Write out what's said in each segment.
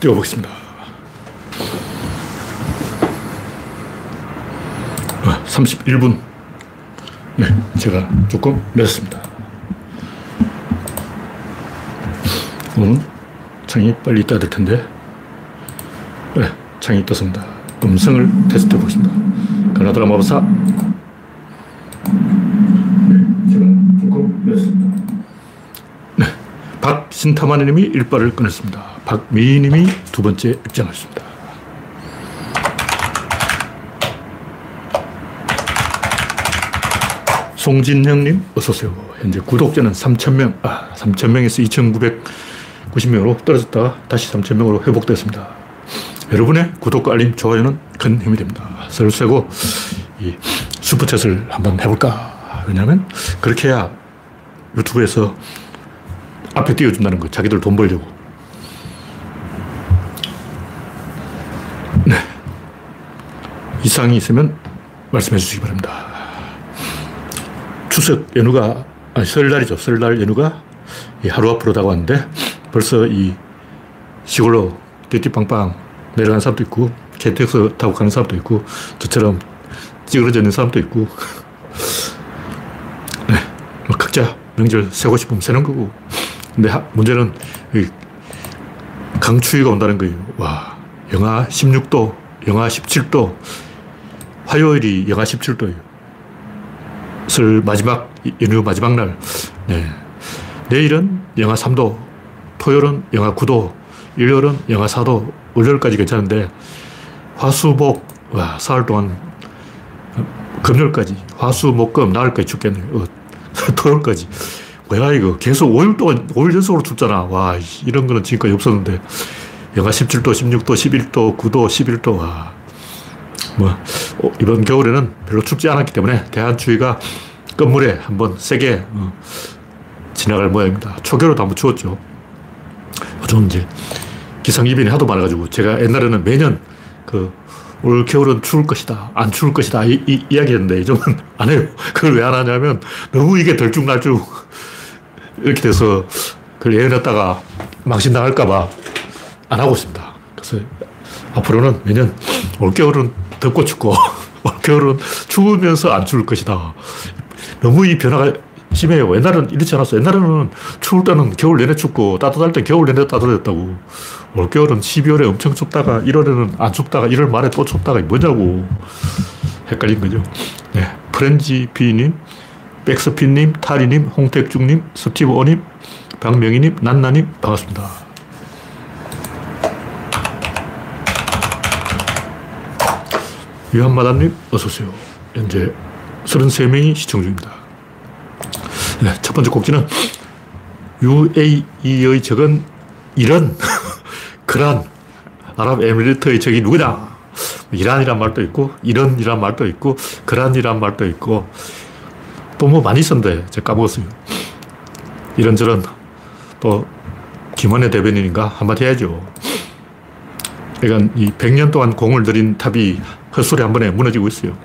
띄워보겠습니다. 31분. 어, 네, 제가 조금 늦었습니다. 오늘 창이 빨리 떠야 될 텐데. 네, 창이 떴습니다. 음성을 테스트 해보겠습니다. 가나다라 마법사. 네. 네, 박신타마님이 일발을 끊었습니다. 박미희님이 두 번째 입장하셨습니다. 송진형님, 어서오세요. 현재 구독자는 3,000명, 아, 3,000명에서 2,990명으로 떨어졌다가 다시 3,000명으로 회복됐습니다. 여러분의 구독과 알림, 좋아요는 큰 힘이 됩니다. 서로 세고, 이 슈퍼챗을 한번 해볼까. 왜냐면, 그렇게 해야 유튜브에서 앞에 띄워준다는 거. 자기들 돈 벌려고. 이상이 있으면 말씀해 주시기 바랍니다. 추석 연휴가, 아니, 설날이죠. 설날 연휴가 하루 앞으로 다가왔는데 벌써 이 시골로 띠띠빵빵 내려가는 사람도 있고, KTX 타고 가는 사람도 있고, 저처럼 찌그러져 있는 사람도 있고, 네. 뭐 각자 명절 세고 싶으면 세는 거고. 근데 문제는 강추위가 온다는 거예요. 와, 영하 16도, 영하 17도, 화요일이 영하 17도예요. 설 마지막, 연휴 마지막 날. 네. 내일은 영하 3도, 토요일은 영하 9도, 일요일은 영하 4도, 월요일까지 괜찮은데, 화수목, 와, 사흘 동안, 금요일까지, 화수 목금, 나흘까지 춥겠네요. 어, 토요일까지. 뭐야, 이거. 계속 5일 동안, 5일 연속으로 춥잖아. 와, 이런 거는 지금까지 없었는데, 영하 17도, 16도, 11도, 9도, 11도, 와. 뭐, 어, 이번 겨울에는 별로 춥지 않았기 때문에 대한추위가 끝물에 한번 세게 어, 지나갈 모양입니다. 초겨울도 한번 추웠죠. 요즘 이제 기상이변이 하도 많아가지고 제가 옛날에는 매년 그 올 겨울은 추울 것이다. 안 추울 것이다. 이, 이 이야기 했는데 요즘은 안 해요. 그걸 왜 안 하냐면 너무 이게 덜쭉날쭉 이렇게 돼서 그걸 예언했다가 망신당할까봐 안 하고 있습니다. 그래서 앞으로는 매년 올겨울은 덥고 춥고 올겨울은 추우면서 안 추울 것이다. 너무 이 변화가 심해요. 옛날은 이렇지 않았어. 옛날에는 추울 때는 겨울 내내 춥고 따뜻할 때 겨울 내내 따뜻했다고. 올겨울은 12월에 엄청 춥다가 1월에는 안 춥다가 1월 말에 또 춥다가 뭐냐고. 헷갈린 거죠. 네. 프렌지 비님, 백스핀님, 타리님, 홍택중님, 스티브 오님, 박명희님, 난나님, 반갑습니다. 유한마담님, 어서오세요. 현재 33명이 시청 중입니다. 네, 첫 번째 꼭지는 UAE의 적은 이런, 그란, 아랍에미리트의 적이 누구냐? 이란이란 말도 있고, 이런이란 말도 있고, 그란이란 말도 있고, 또 뭐 많이 있었는데, 제가 까먹었어요. 이런저런, 또, 김원혜 대변인인가? 한마디 해야죠. 그러니까 이 100년 동안 공을 들인 탑이 헛소리 한 번에 무너지고 있어요.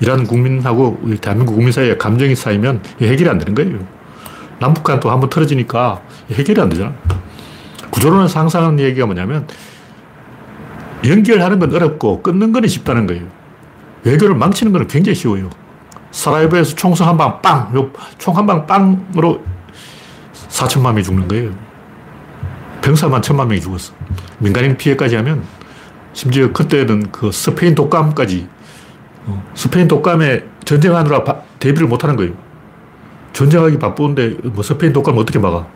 이란 국민하고 대한민국 국민 사이에 감정이 쌓이면 해결이 안 되는 거예요. 남북한 또 한 번 틀어지니까 해결이 안 되잖아. 구조론에서 항상 얘기가 뭐냐면 연결하는 건 어렵고 끊는 건 쉽다는 거예요. 외교를 망치는 건 굉장히 쉬워요. 사라이브에서 총성 한 방 빵! 총 한 방 빵으로 4천만 명이 죽는 거예요. 병사만 천만 명이 죽었어. 민간인 피해까지 하면 심지어 그때는 그 스페인 독감까지 어, 스페인 독감에 전쟁하느라 바, 대비를 못 하는 거예요. 전쟁하기 바쁜데 뭐 스페인 독감 어떻게 막아?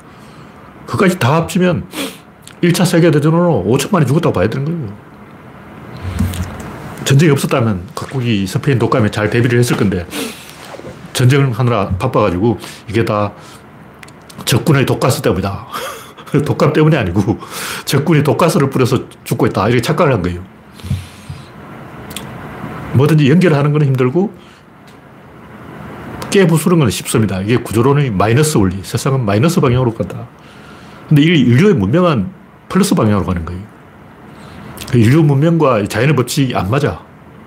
그까지 다 합치면 1차 세계대전으로 5천만이 죽었다고 봐야 되는 거예요. 전쟁이 없었다면 각국이 스페인 독감에 잘 대비를 했을 건데 전쟁을 하느라 바빠가지고 이게 다 적군의 독가스 때문이다. 독감 때문이 아니고 적군이 독가스를 뿌려서 죽고 있다. 이렇게 착각을 한 거예요. 뭐든지 연결하는 건 힘들고 깨부수는 건 쉽습니다. 이게 구조론의 마이너스 원리. 세상은 마이너스 방향으로 간다. 근데 이 인류의 문명은 플러스 방향으로 가는 거예요. 그 인류 문명과 자연의 법칙이 안 맞아.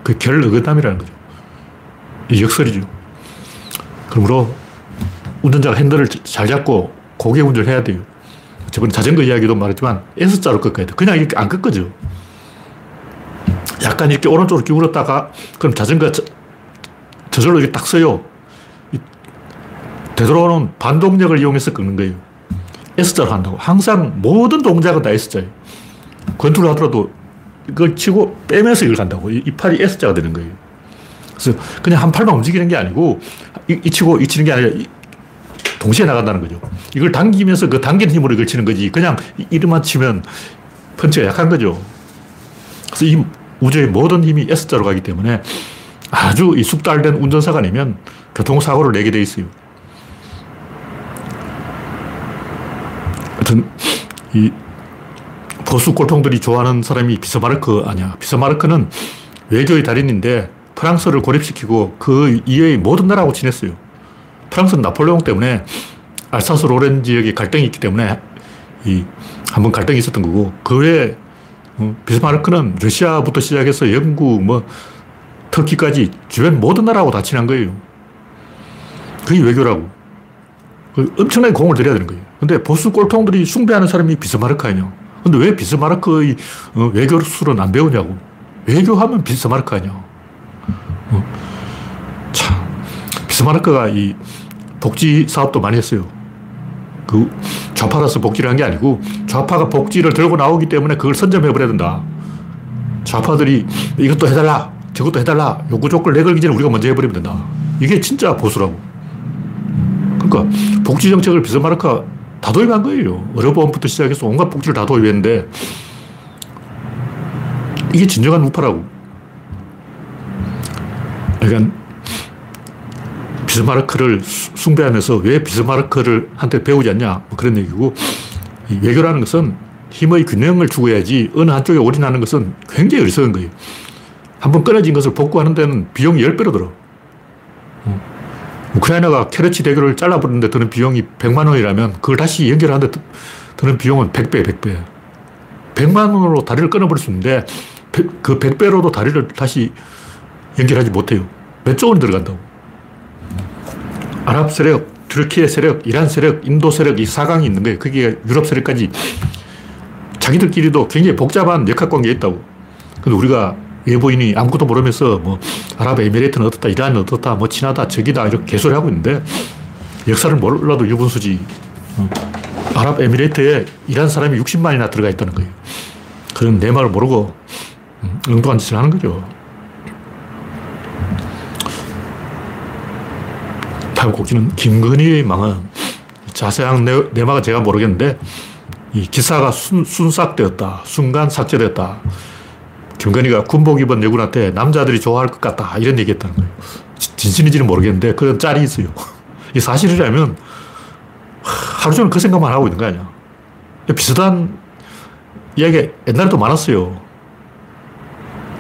그 결어긋남이라는 거죠. 역설이죠. 그러므로 운전자가 핸들을 잘 잡고 고개 운전해야 돼요. 저번에 자전거 이야기도 말했지만 S자로 꺾어야 돼. 그냥 이렇게 안 꺾어져. 약간 이렇게 오른쪽으로 기울었다가 그럼 자전거 저, 저절로 이렇게 딱 서요. 되돌아오는 반동력을 이용해서 꺾는 거예요. S자로 한다고. 항상 모든 동작은 다 S자예요. 권투를 하더라도 이걸 치고 빼면서 이걸 간다고. 이, 이 팔이 S자가 되는 거예요. 그래서 그냥 한 팔만 움직이는 게 아니고 이, 이 치고 이 치는 게 아니라 이, 동시에 나간다는 거죠. 이걸 당기면서 그 당기는 힘으로 이걸 치는 거지. 그냥 이름만 치면 펀치가 약한 거죠. 그래서 이 우주의 모든 힘이 S자로 가기 때문에 아주 이 숙달된 운전사가 아니면 교통사고를 내게 돼 있어요. 하여튼, 이 보수 꼴통들이 좋아하는 사람이 비스마르크 아니야. 비스마르크는 외교의 달인인데 프랑스를 고립시키고 그 이외의 모든 나라하고 친했어요. 프랑스는 나폴레옹 때문에 알사스 로렌 지역에 갈등이 있기 때문에 이 한번 갈등이 있었던 거고 그 외에 어, 비스마르크는 러시아부터 시작해서 영국 뭐 터키까지 주변 모든 나라하고 다 친한 거예요. 그게 외교라고. 그 엄청나게 공을 들여야 되는 거예요. 근데 보수 꼴통들이 숭배하는 사람이 비스마르크 아니야. 근데 왜 비스마르크의 어, 외교술은 안 배우냐고. 외교하면 비스마르크 아니야. 어. 참. 비스마르크가 이 복지 사업도 많이 했어요. 그 좌파라서 복지를 한 게 아니고 좌파가 복지를 들고 나오기 때문에 그걸 선점해버려야 된다. 좌파들이 이것도 해달라, 저것도 해달라, 요구 조건을 내걸기 전에 우리가 먼저 해버리면 된다. 이게 진짜 보수라고. 그러니까 복지 정책을 비스마르크가 다 도입한 거예요. 의료보험부터 시작해서 온갖 복지를 다 도입했는데 이게 진정한 우파라고. 그러니까 비스마르크를 숭배하면서 왜 비스마르크를 한테 배우지 않냐 뭐 그런 얘기고 외교라는 것은 힘의 균형을 추구해야지 어느 한쪽에 올인하는 것은 굉장히 어리석은 거예요. 한번 끊어진 것을 복구하는 데는 비용이 10배로 들어. 우크라이나가 케르치 대교를 잘라버리는데 드는 비용이 100만 원이라면 그걸 다시 연결하는데 드는 비용은 100배, 100배. 100만 원으로 다리를 끊어버릴 수 있는데 그 100배로도 다리를 다시 연결하지 못해요. 몇 조 원 들어간다고. 아랍 세력, 튀르키예 세력, 이란 세력, 인도 세력 이 4강이 있는 거예요. 그게 유럽 세력까지 자기들끼리도 굉장히 복잡한 역학 관계에 있다고. 근데 우리가 외부인이 아무것도 모르면서 뭐 아랍에미레이트는 어떻다, 이란은 어떻다, 뭐 친하다, 적이다 이렇게 개소리 하고 있는데 역사를 몰라도 유분수지. 어. 아랍에미레이트에 이란 사람이 60만이나 들어가 있다는 거예요. 그런 내 말을 모르고 음, 엉뚱한 짓을 하는 거죠. 다음 곡지는 김건희의 망은 자세한 내, 막은 제가 모르겠는데 이 기사가 순, 순삭되었다. 순간 삭제됐다. 김건희가 군복 입은 여군한테 남자들이 좋아할 것 같다. 이런 얘기 했다는 거예요. 진실인지는 모르겠는데 그런 짤이 있어요. 이 사실이라면 하루 종일 그 생각만 하고 있는 거 아니야. 비슷한 이야기 옛날에도 많았어요.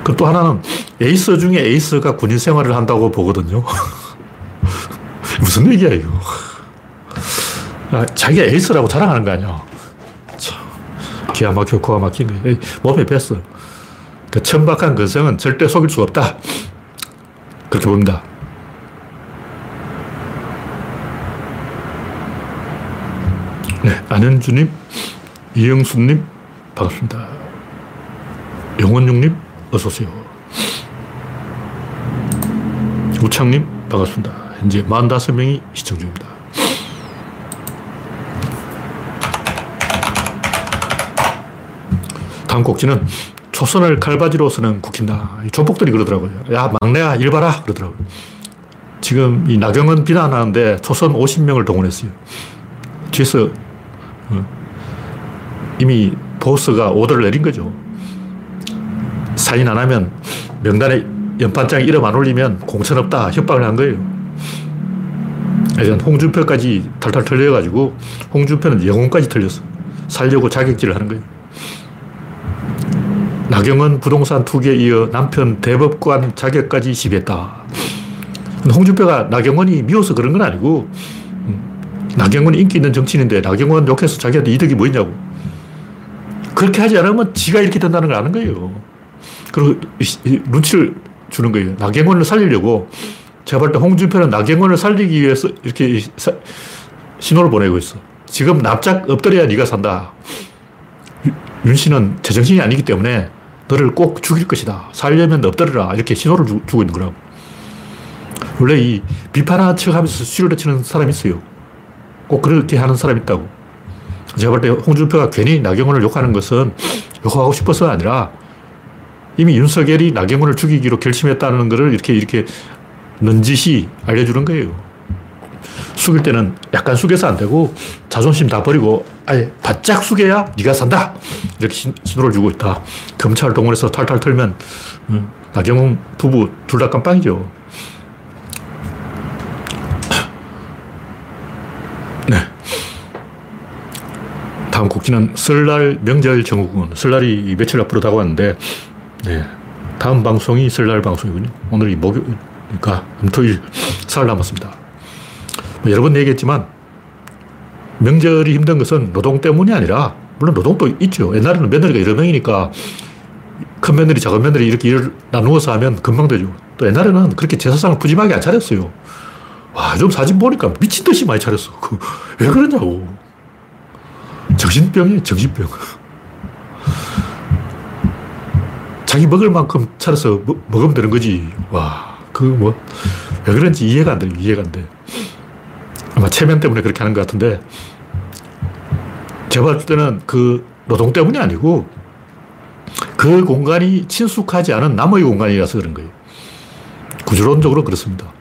그 또 하나는 에이스 중에 에이스가 군인 생활을 한다고 보거든요. 무슨 얘기야, 이거. 아, 자기가 에이스라고 자랑하는 거 아니야. 참, 기가 막혀, 코가 막힌 거 몸에 뺐어. 그 천박한 근성은 절대 속일 수 없다. 그렇게 봅니다. 네, 안현주님, 이영수님, 반갑습니다. 영원용님, 어서오세요. 우창님, 반갑습니다. 현재 45명이 시청 중입니다. 다음 곡지는 초선을 칼바지로 쓰는 국힘다. 조폭들이 그러더라고요. 야, 막내야, 일 봐라. 그러더라고요. 지금 이 나경은 비난하는데 초선 50명을 동원했어요. 뒤에서 어, 이미 보스가 오더를 내린 거죠. 사인 안 하면 명단에 연판장에 이름 안 올리면 공천 없다. 협박을 한 거예요. 그래서 홍준표까지 탈탈 털려가지고 홍준표는 영혼까지 털렸어. 살려고 자격질을 하는 거예요. 나경은 부동산 투기에 이어 남편 대법관 자격까지 시비했다. 홍준표가 나경원이 미워서 그런 건 아니고 음, 나경원이 인기 있는 정치인인데 나경원 욕해서 자기한테 이득이 뭐 있냐고. 그렇게 하지 않으면 지가 이렇게 된다는 걸 아는 거예요. 그리고 눈치를 주는 거예요. 나경원을 살리려고 제가 볼 때 홍준표는 나경원을 살리기 위해서 이렇게 신호를 보내고 있어. 지금 납작 엎드려야 네가 산다. 윤 씨는 제정신이 아니기 때문에 너를 꼭 죽일 것이다. 살려면 엎드려라. 이렇게 신호를 주, 고 있는 거라고. 원래 이 비판하는 척 하면서 수를 치는 사람이 있어요. 꼭 그렇게 하는 사람이 있다고. 제가 볼 때 홍준표가 괜히 나경원을 욕하는 것은 욕하고 싶어서가 아니라 이미 윤석열이 나경원을 죽이기로 결심했다는 것을 이렇게 이렇게 넌지시 알려주는 거예요. 숙일 때는 약간 숙여서 안 되고 자존심 다 버리고 아예 바짝 숙여야 네가 산다. 이렇게 신, 호를 주고 있다. 검찰 동원해서 탈탈 털면 음, 나경원 부부 둘 다 깜빵이죠. 네. 다음 국기는 설날 명절 정국은 설날이 며칠 앞으로 다가왔는데 네. 다음 방송이 설날 방송이군요. 오늘이 목요일 니까 토일 사흘 남았습니다. 뭐 여러 번 얘기했지만 명절이 힘든 것은 노동 때문이 아니라 물론 노동도 있죠. 옛날에는 며느리가 여러 명이니까 큰 며느리, 작은 며느리 이렇게 일을 나누어서 하면 금방 되죠. 또 옛날에는 그렇게 제사상을 푸짐하게 안 차렸어요. 와, 좀 사진 보니까 미친 듯이 많이 차렸어. 그, 왜 그러냐고. 정신병이에요, 정신병. 자기 먹을 만큼 차려서 먹, 으면 되는 거지. 와, 그 뭐, 왜 그런지 이해가 안 돼, 이해가 안 돼. 아마 체면 때문에 그렇게 하는 것 같은데, 제가 봤을 때는 그 노동 때문이 아니고, 그 공간이 친숙하지 않은 남의 공간이라서 그런 거예요. 구조론적으로 그렇습니다.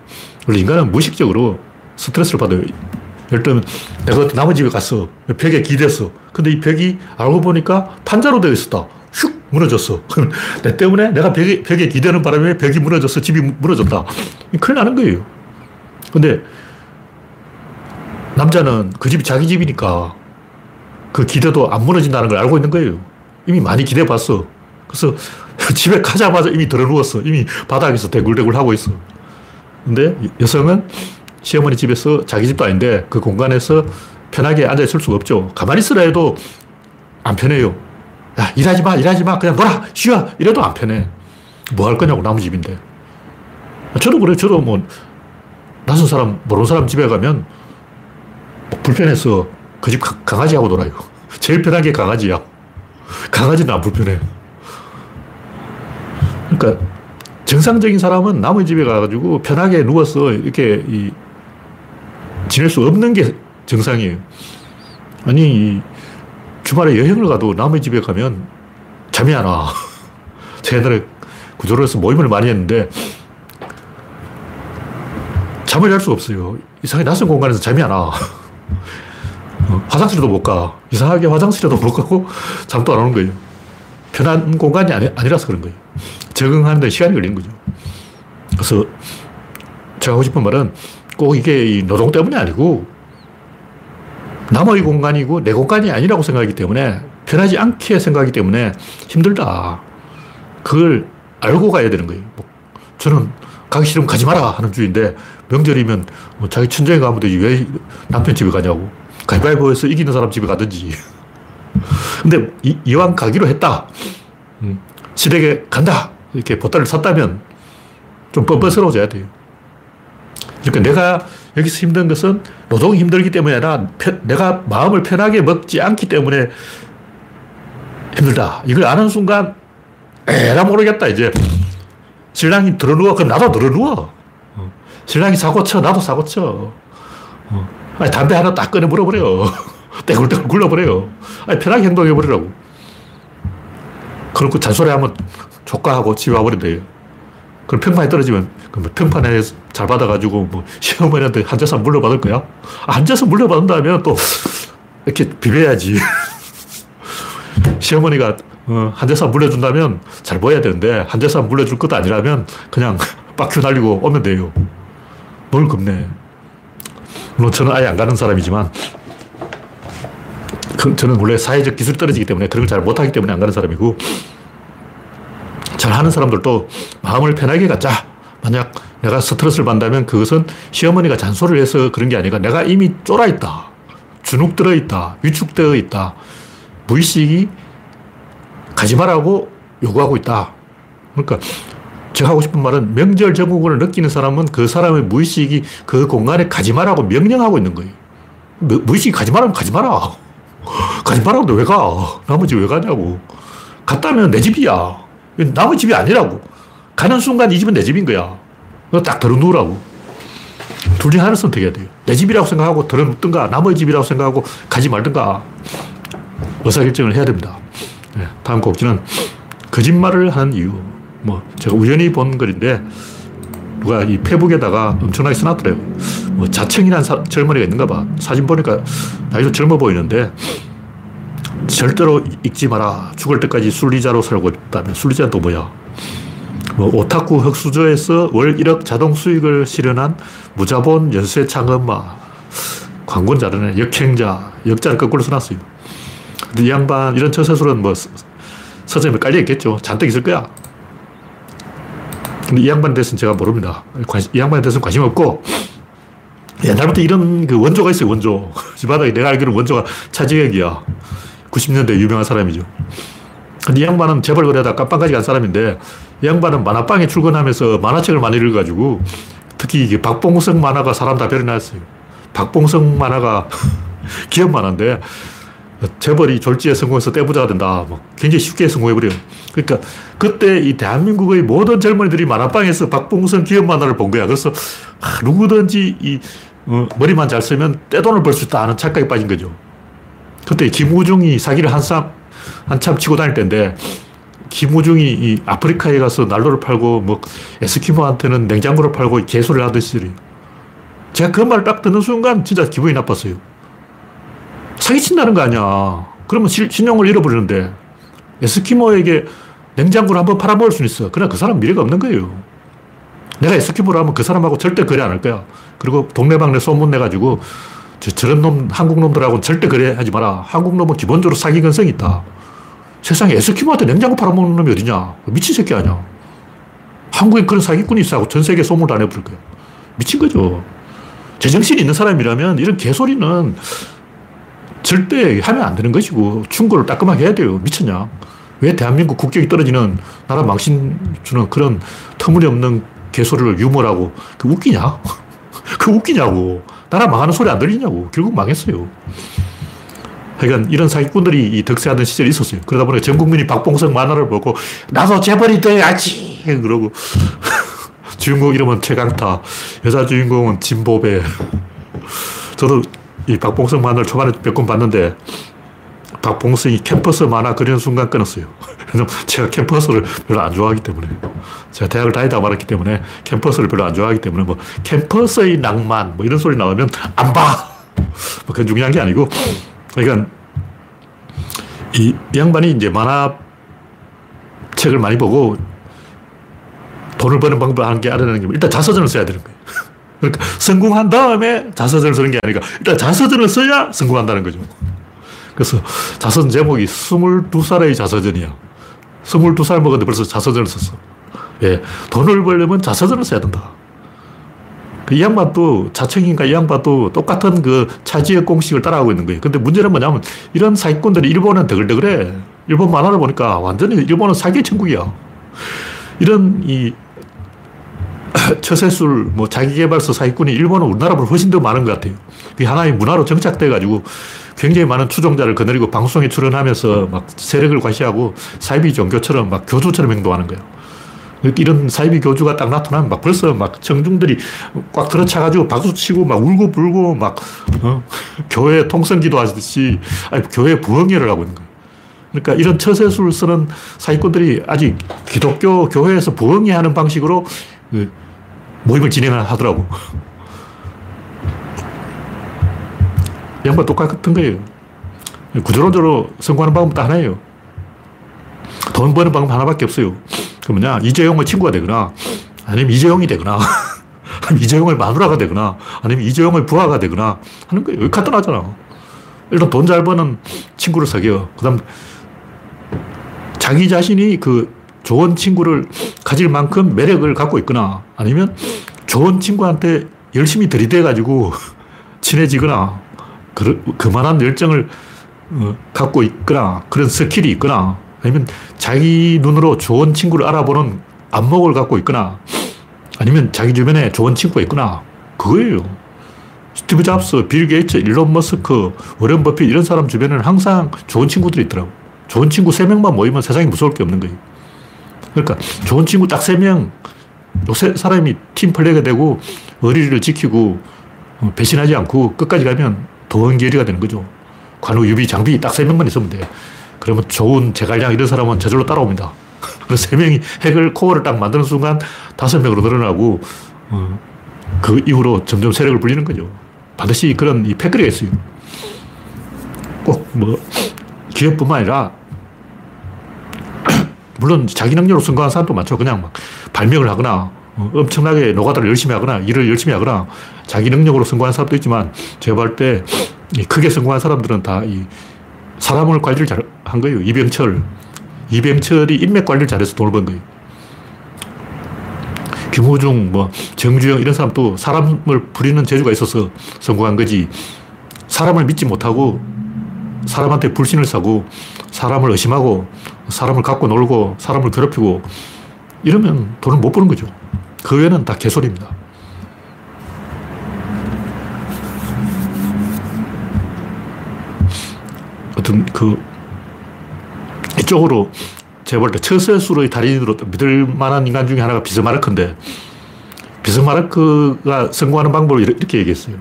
원래 인간은 무의식적으로 스트레스를 받아요. 예를 들면, 내가 남의 집에 갔어. 벽에 기댔어. 근데 이 벽이 알고 보니까 판자로 되어 있었다. 슉! 무너졌어. 내 때문에 내가 벽에, 벽에 기대는 바람에 벽이 무너져서 집이 무너졌다. 큰일 나는 거예요. 근데 남자는 그 집이 자기 집이니까 그 기대도 안 무너진다는 걸 알고 있는 거예요. 이미 많이 기대 봤어. 그래서 집에 가자마자 이미 들어 누웠어. 이미 바닥에서 대굴대굴 하고 있어. 근데 여성은 시어머니 집에서 자기 집도 아닌데 그 공간에서 편하게 앉아 있을 수가 없죠. 가만히 있으라 해도 안 편해요. 야, 일하지 마, 일하지 마. 그냥 놀아, 쉬어. 이래도 안 편해. 뭐 할 거냐고, 나무 집인데. 저도 그래요. 저도 뭐, 낯선 사람, 모르는 사람 집에 가면 불편해서 그 집 강아지하고 놀아요. 제일 편한 게 강아지야. 강아지는 안 불편해. 그러니까 정상적인 사람은 남의 집에 가가지고 편하게 누워서 이렇게 이 지낼 수 없는 게 정상이에요. 아니, 주말에 여행을 가도 남의 집에 가면 잠이 안 와. 제가 옛날에 구조로 해서 모임을 많이 했는데 잠을 잘수 없어요. 이상하게 낯선 공간에서 잠이 안 와. 어, 화장실도 못 가. 이상하게 화장실에도 못 가고 잠도 안 오는 거예요. 편한 공간이 아니, 아니라서 그런 거예요. 적응하는 데 시간이 걸리는 거죠. 그래서 제가 하고 싶은 말은 꼭 이게 노동 때문이 아니고 남의 공간이고 내 공간이 아니라고 생각하기 때문에 편하지 않게 생각하기 때문에 힘들다. 그걸 알고 가야 되는 거예요. 뭐 저는 가기 싫으면 가지 마라 하는 주인데 명절이면 뭐 자기 친정에 가면 되지 왜 남편 집에 가냐고. 가위바위보에서 이기는 사람 집에 가든지. 근데 이, 왕 가기로 했다. 음, 시댁에 간다. 이렇게 보따리를 샀다면 좀 뻔뻔스러워져야 돼요. 그러니까 내가 여기서 힘든 것은 노동이 힘들기 때문이 아니라 편, 내가 마음을 편하게 먹지 않기 때문에 힘들다. 이걸 아는 순간 에라 모르겠다 이제. 신랑이 들어누워 그럼 나도 들어누워. 어. 신랑이 사고 쳐 나도 사고 쳐. 어. 아니, 담배 하나 딱 꺼내 물어버려. 떼굴떼굴 굴러버려요. 아니, 편하게 행동해버리라고. 그렇고 잔소리하면 조카하고 집에 와버린대요. 그럼 평판이 떨어지면 그뭐 평판에 잘 받아가지고 뭐 시어머니한테 한 재산 물려받을 거야? 아, 한 재산 물려받는다면 또 이렇게 비벼야지. 시어머니가 어, 한 재산 물려준다면 잘 보여야 되는데 한 재산 물려줄 것도 아니라면 그냥 빡큐 날리고 오면 돼요. 뭘 겁내. 물론 저는 아예 안 가는 사람이지만 그, 저는 원래 사회적 기술이 떨어지기 때문에 그런 걸 잘 못하기 때문에 안 가는 사람이고 잘 하는 사람들도 마음을 편하게 갖자. 만약 내가 스트레스를 받는다면 그것은 시어머니가 잔소리를 해서 그런 게 아니라 내가 이미 쫄아 있다. 주눅 들어 있다. 위축되어 있다. 무의식이 가지 말라고 요구하고 있다. 그러니까 제가 하고 싶은 말은 명절 정국을 느끼는 사람은 그 사람의 무의식이 그 공간에 가지 말라고 명령하고 있는 거예요. 뭐, 무의식이 가지 말라면 가지 마라. 가지 말라는데 왜 가? 나머지 왜 가냐고. 갔다면 내 집이야. 남의 집이 아니라고. 가는 순간 이 집은 내 집인 거야. 딱 들어 누우라고. 둘 중에 하나를 선택해야 돼요. 내 집이라고 생각하고 들어 눕든가, 남의 집이라고 생각하고 가지 말든가. 의사결정을 해야 됩니다. 네, 다음 곡지는 거짓말을 하는 이유. 뭐, 제가 우연히 본 글인데, 누가 이 페북에다가 엄청나게 써놨더래요. 뭐 자청이라는 사, 젊은이가 있는가 봐. 사진 보니까 나이도 젊어 보이는데 절대로 읽지 마라. 죽을 때까지 순리자로 살고 있다면 순리자는 또 뭐야? 뭐 오타쿠 흑수저에서 월 1억 자동 수익을 실현한 무자본 연쇄 창업마. 광고는 잘하네. 역행자. 역자를 거꾸로 써놨어요. 근데 이 양반 이런 처세술은 뭐 서점에 깔려있겠죠. 잔뜩 있을 거야. 근데 이 양반에 대해서는 제가 모릅니다. 이 양반에 대해서는 관심 없고, 옛날부터 이런 그 원조가 있어요, 원조. 이 바닥에 내가 알기로는 원조가 차지혁이야. 90년대 유명한 사람이죠. 근데 이 양반은 재벌 거래하다 깜빵까지 간 사람인데, 이 양반은 만화방에 출근하면서 만화책을 많이 읽어가지고, 특히 이게 박봉성 만화가 사람 다 별어났어요. 박봉성 만화가 기업 만화인데, 재벌이 졸지에 성공해서 떼부자가 된다. 뭐 굉장히 쉽게 성공해버려요. 그러니까 그때 이 대한민국의 모든 젊은이들이 만화방에서 박봉선 기업 만화를 본 거야. 그래서 아, 누구든지 이 어, 머리만 잘 쓰면 떼돈을 벌 수 있다 하는 착각에 빠진 거죠. 그때 김우중이 사기를 한참, 한참 치고 다닐 때인데 김우중이 이 아프리카에 가서 난로를 팔고 뭐 에스키모한테는 냉장고를 팔고 개소리를 하던 시절이에요. 제가 그 말을 딱 듣는 순간 진짜 기분이 나빴어요. 사기친다는 거 아니야. 그러면 신용을 잃어버리는데 에스키모에게 냉장고를 한번 팔아먹을 수는 있어. 그러나 그 사람 미래가 없는 거예요. 내가 에스키모를 하면 그 사람하고 절대 거래 안 할 거야. 그리고 동네방네 소문 내가지고 저, 저런 놈, 한국 놈들하고는 절대 거래하지 마라. 한국 놈은 기본적으로 사기 근성이 있다. 세상에 에스키모한테 냉장고 팔아먹는 놈이 어디냐. 미친 새끼 아니야. 한국에 그런 사기꾼이 있어 하고 전 세계에 소문을 다 내버릴 거야. 미친 거죠. 제정신이 있는 사람이라면 이런 개소리는 절대 하면 안 되는 것이고 충고를 따끔하게 해야 돼요. 미쳤냐? 왜 대한민국 국격이 떨어지는 나라 망신 주는 그런 터무니없는 개소리를 유머라고 그 웃기냐? 그 웃기냐고. 나라 망하는 소리 안 들리냐고. 결국 망했어요. 하여간 이런 사기꾼들이 이 득세하던 시절이 있었어요. 그러다 보니까 전 국민이 박봉석 만화를 보고 나도 재벌이 돼야지! 그러고 주인공 이름은 최강타, 여자 주인공은 진보배. 저도 이 박봉석 만화를 초반에 몇 권 봤는데 박봉석이 캠퍼스 만화 그리는 순간 끊었어요. 제가 캠퍼스를 별로 안 좋아하기 때문에. 제가 대학을 다니다 말았기 때문에 캠퍼스를 별로 안 좋아하기 때문에 뭐 캠퍼스의 낭만 뭐 이런 소리 나오면 안 봐! 뭐 그건 중요한 게 아니고 그러니까 이, 이 양반이 이제 만화 책을 많이 보고 돈을 버는 방법을 하는 게 알아내는 게 일단 자서전을 써야 되는 거예요. 그러니까 성공한 다음에 자서전을 쓰는 게 아니라 일단 자서전을 써야 성공한다는 거죠. 그래서 자서전 제목이 22살의 자서전이야. 22살 먹었는데 벌써 자서전을 썼어. 예. 돈을 벌려면 자서전을 써야 된다. 그이 양반도 자청인가 이 양반도 똑같은 그 차지의 공식을 따라하고 있는 거예요. 근데 문제는 뭐냐면 이런 사기꾼들이 일본은 더글더글해. 일본 만화를 보니까 완전히 일본은 사기 천국이야. 이런 이 처세술, 뭐 자기개발서 사기꾼이 일본은 우리나라보다 훨씬 더 많은 것 같아요. 그게 하나의 문화로 정착돼가지고 굉장히 많은 추종자를 거느리고 방송에 출연하면서 막 세력을 과시하고 사이비 종교처럼 막 교주처럼 행동하는 거예요. 이런 사이비 교주가 딱 나타나면 막 벌써 막 청중들이 꽉 들어차가지고 박수 치고 막 울고 불고 막, 어? 교회 통성 기도하듯이, 아니, 교회 부흥회를 하고 있는 거예요. 그러니까 이런 처세술을 쓰는 사기꾼들이 아직 기독교 교회에서 부흥회 하는 방식으로 그 모임을 진행을 하더라고. 양반 똑같은 거예요. 구조론적으로 성공하는 방법은 하나예요. 돈 버는 방법 하나밖에 없어요. 그 뭐냐, 이재용의 친구가 되거나, 아니면 이재용이 되거나, 이재용의 마누라가 되거나, 아니면 이재용의 부하가 되거나 하는 거예요. 여기 간단하잖아. 일단 돈 잘 버는 친구를 사귀어. 그 다음, 자기 자신이 그 좋은 친구를 가질 만큼 매력을 갖고 있거나 아니면 좋은 친구한테 열심히 들이대가지고 친해지거나 그, 그만한 열정을 어, 갖고 있거나 그런 skill이 있거나 아니면 자기 눈으로 좋은 친구를 알아보는 안목을 갖고 있거나 아니면 자기 주변에 좋은 친구가 있거나 그거예요. 스티브 잡스, 빌 게이츠, 일론 머스크, 워렌 버핏 이런 사람 주변에는 항상 좋은 친구들이 있더라고. 좋은 친구 3명만 모이면 세상에 무서울 게 없는 거예요. 그러니까 좋은 친구 딱 3명, 요새 사람이 팀 플레이가 되고 의리를 지키고 어, 배신하지 않고 끝까지 가면 도원결의가 되는 거죠. 관우, 유비, 장비 딱 3명만 있으면 돼. 그러면 좋은 제갈량 이런 사람은 저절로 따라옵니다. 그세 명이 핵을 코어를 딱 만드는 순간 다섯 명으로 늘어나고 어, 그 이후로 점점 세력을 불리는 거죠. 반드시 그런 이 패거리가 있어요. 꼭 뭐 기업뿐만 아니라 물론 자기 능력으로 성공한 사람도 많죠. 그냥 막 발명을 하거나 어, 엄청나게 노가다를 열심히 하거나 일을 열심히 하거나 자기 능력으로 성공한 사람도 있지만 제가 볼 때 크게 성공한 사람들은 다 이 사람을 관리를 잘 한 거예요. 이병철. 이병철이 인맥 관리를 잘해서 돈을 번 거예요. 김호중, 뭐, 정주영 이런 사람도 사람을 부리는 재주가 있어서 성공한 거지. 사람을 믿지 못하고 사람한테 불신을 사고 사람을 의심하고 사람을 갖고 놀고 사람을 괴롭히고 이러면 돈을 못 버는 거죠. 그 외에는 다 개소리입니다. 어떤 그 이쪽으로 제가 볼때 처세술의 달인으로 믿을 만한 인간 중에 하나가 비스마르크인데 비스마르크가 성공하는 방법을 이렇게 얘기했어요.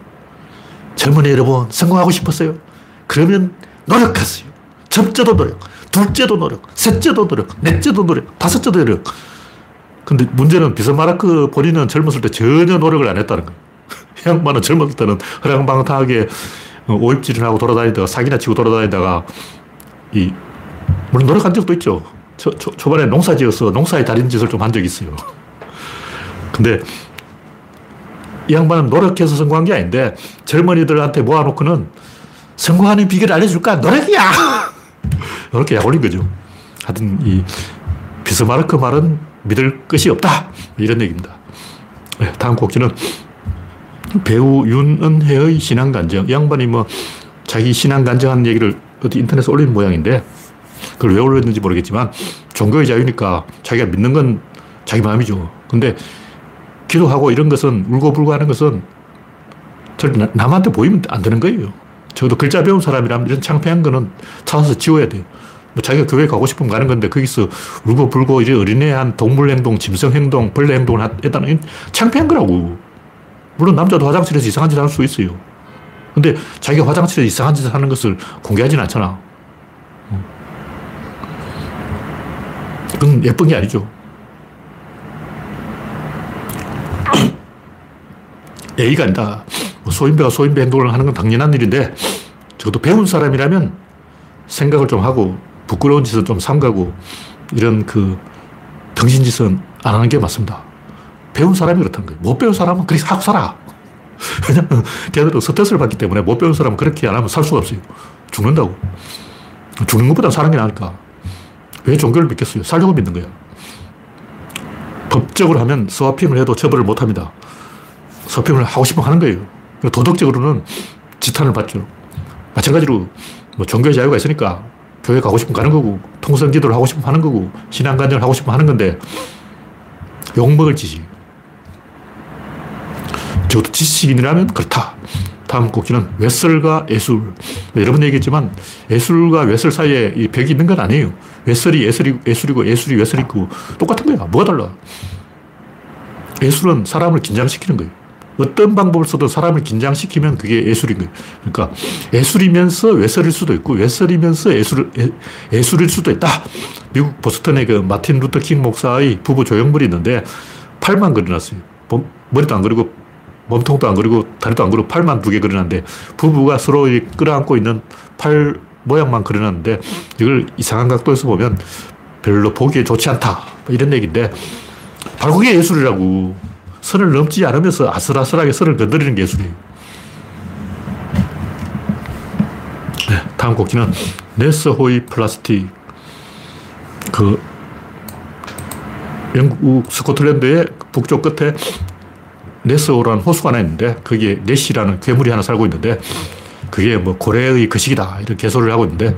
젊은이 여러분 성공하고 싶었어요? 그러면 노력하세요. 첫째도 노력, 둘째도 노력, 셋째도 노력, 넷째도 노력, 다섯째도 노력. 근데 문제는 비스마르크 본인은 젊었을 때 전혀 노력을 안 했다는 거예요. 양반은 젊었을 때는 허랑방탕하게 오입질을 하고 돌아다니다가 사기나 치고 돌아다니다가 이 물론 노력한 적도 있죠. 초, 초, 초반에 농사 지어서 농사의 달인 짓을 좀 한 적이 있어요. 근데 이 양반은 노력해서 성공한 게 아닌데 젊은이들한테 모아놓고는 성공하는 비결을 알려줄까? 노력이야! 이렇게 약 올린 거죠. 하여튼 이 비스마르크 말은 믿을 것이 없다. 이런 얘기입니다. 네, 다음 곡지는 배우 윤은혜의 신앙간정. 이 양반이 뭐 자기 신앙간정한 얘기를 어디 인터넷에 올린 모양인데 그걸 왜 올렸는지 모르겠지만 종교의 자유니까 자기가 믿는 건 자기 마음이죠. 근데 기도하고 이런 것은 울고불고 하는 것은 남한테 보이면 안 되는 거예요. 적어도 글자 배운 사람이라면 이런 창피한 거는 찾아서 지워야 돼요. 뭐 자기가 교회 가고 싶으면 가는 건데 거기서 울고 불고 이제 어린애 한 동물 행동, 짐승 행동, 벌레 행동을 했다는 창피한 거라고. 물론 남자도 화장실에서 이상한 짓 할 수 있어요. 근데 자기가 화장실에서 이상한 짓을 하는 것을 공개하지는 않잖아. 그건 예쁜 게 아니죠. 예의가 아니다. 뭐 소인배가 소인배 행동을 하는 건 당연한 일인데 적어도 배운 사람이라면 생각을 좀 하고 부끄러운 짓은 좀 삼가고 이런 그 정신 짓은 안 하는 게 맞습니다. 배운 사람이 그렇다는 거예요. 못 배운 사람은 그렇게 하고 살아. 왜냐면 걔들은 스트레스를 받기 때문에 못 배운 사람은 그렇게 안 하면 살 수가 없어요. 죽는다고. 죽는 것보다 사는 게 나을까. 왜 종교를 믿겠어요? 살려고 믿는 거야. 법적으로 하면 스와핑을 해도 처벌을 못 합니다. 스와핑을 하고 싶으면 하는 거예요. 도덕적으로는 지탄을 받죠. 마찬가지로 뭐 종교의 자유가 있으니까 교회 가고 싶으면 가는 거고, 통성 기도를 하고 싶으면 하는 거고, 신앙간증을 하고 싶으면 하는 건데, 욕먹을 짓이. 적어도 지식인이라면 그렇다. 다음 꼭지는 외설과 예술. 여러 번 얘기했지만 예술과 외설 사이에 이 벽이 있는 건 아니에요. 외설이 예술이, 예술이고 예술이 외설이고 똑같은 거야. 뭐가 달라? 예술은 사람을 긴장시키는 거예요. 어떤 방법을 써도 사람을 긴장시키면 그게 예술인 거예요. 그러니까 예술이면서 외설일 수도 있고 외설이면서 예술, 예, 술일 수도 있다. 미국 보스턴에 그 마틴 루터 킹 목사의 부부 조형물이 있는데 팔만 그려놨어요. 머리도 안 그리고 몸통도 안 그리고 다리도 안 그리고 팔만 두 개 그려놨는데 부부가 서로 끌어안고 있는 팔 모양만 그려놨는데 이걸 이상한 각도에서 보면 별로 보기에 좋지 않다. 뭐 이런 얘기인데 그게 예술이라고. 선을 넘지 않으면서 아슬아슬하게 선을 건드리는 게 예술이에요. 네, 다음 곡지는 네스호이 플라스틱. 그 영국 스코틀랜드의 북쪽 끝에 네스호라는 호수가 하나 있는데 거기에 네시라는 괴물이 하나 살고 있는데 그게 뭐 고래의 거식이다 이런 개소를 하고 있는데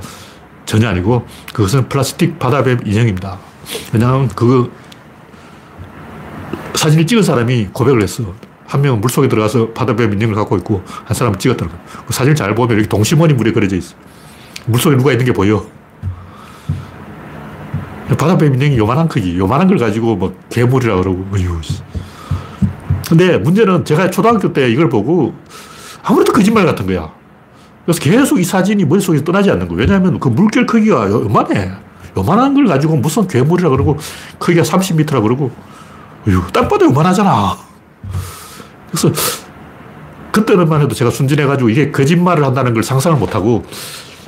전혀 아니고 그것은 플라스틱 바다뱀 인형입니다. 왜냐하면 그 사진을 찍은 사람이 고백을 했어. 한 명은 물속에 들어가서 바다뱀 인형을 갖고 있고 한 사람은 찍었다는 거예요. 그 사진을 잘 보면 여기 동심원이 물에 그려져 있어. 물속에 누가 있는 게 보여. 바다뱀 인형이 요만한 크기, 요만한 걸 가지고 뭐 괴물이라 그러고, 어휴. 근데 문제는 제가 초등학교 때 이걸 보고 아무래도 거짓말 같은 거야. 그래서 계속 이 사진이 머릿속에 떠나지 않는 거예요. 왜냐하면 그 물결 크기가 요만해. 요만한 걸 가지고 무슨 괴물이라 그러고 크기가 30m라 그러고, 딱 봐도 요만하잖아. 그래서 그때는만 해도 제가 순진해가지고 이게 거짓말을 한다는 걸 상상을 못하고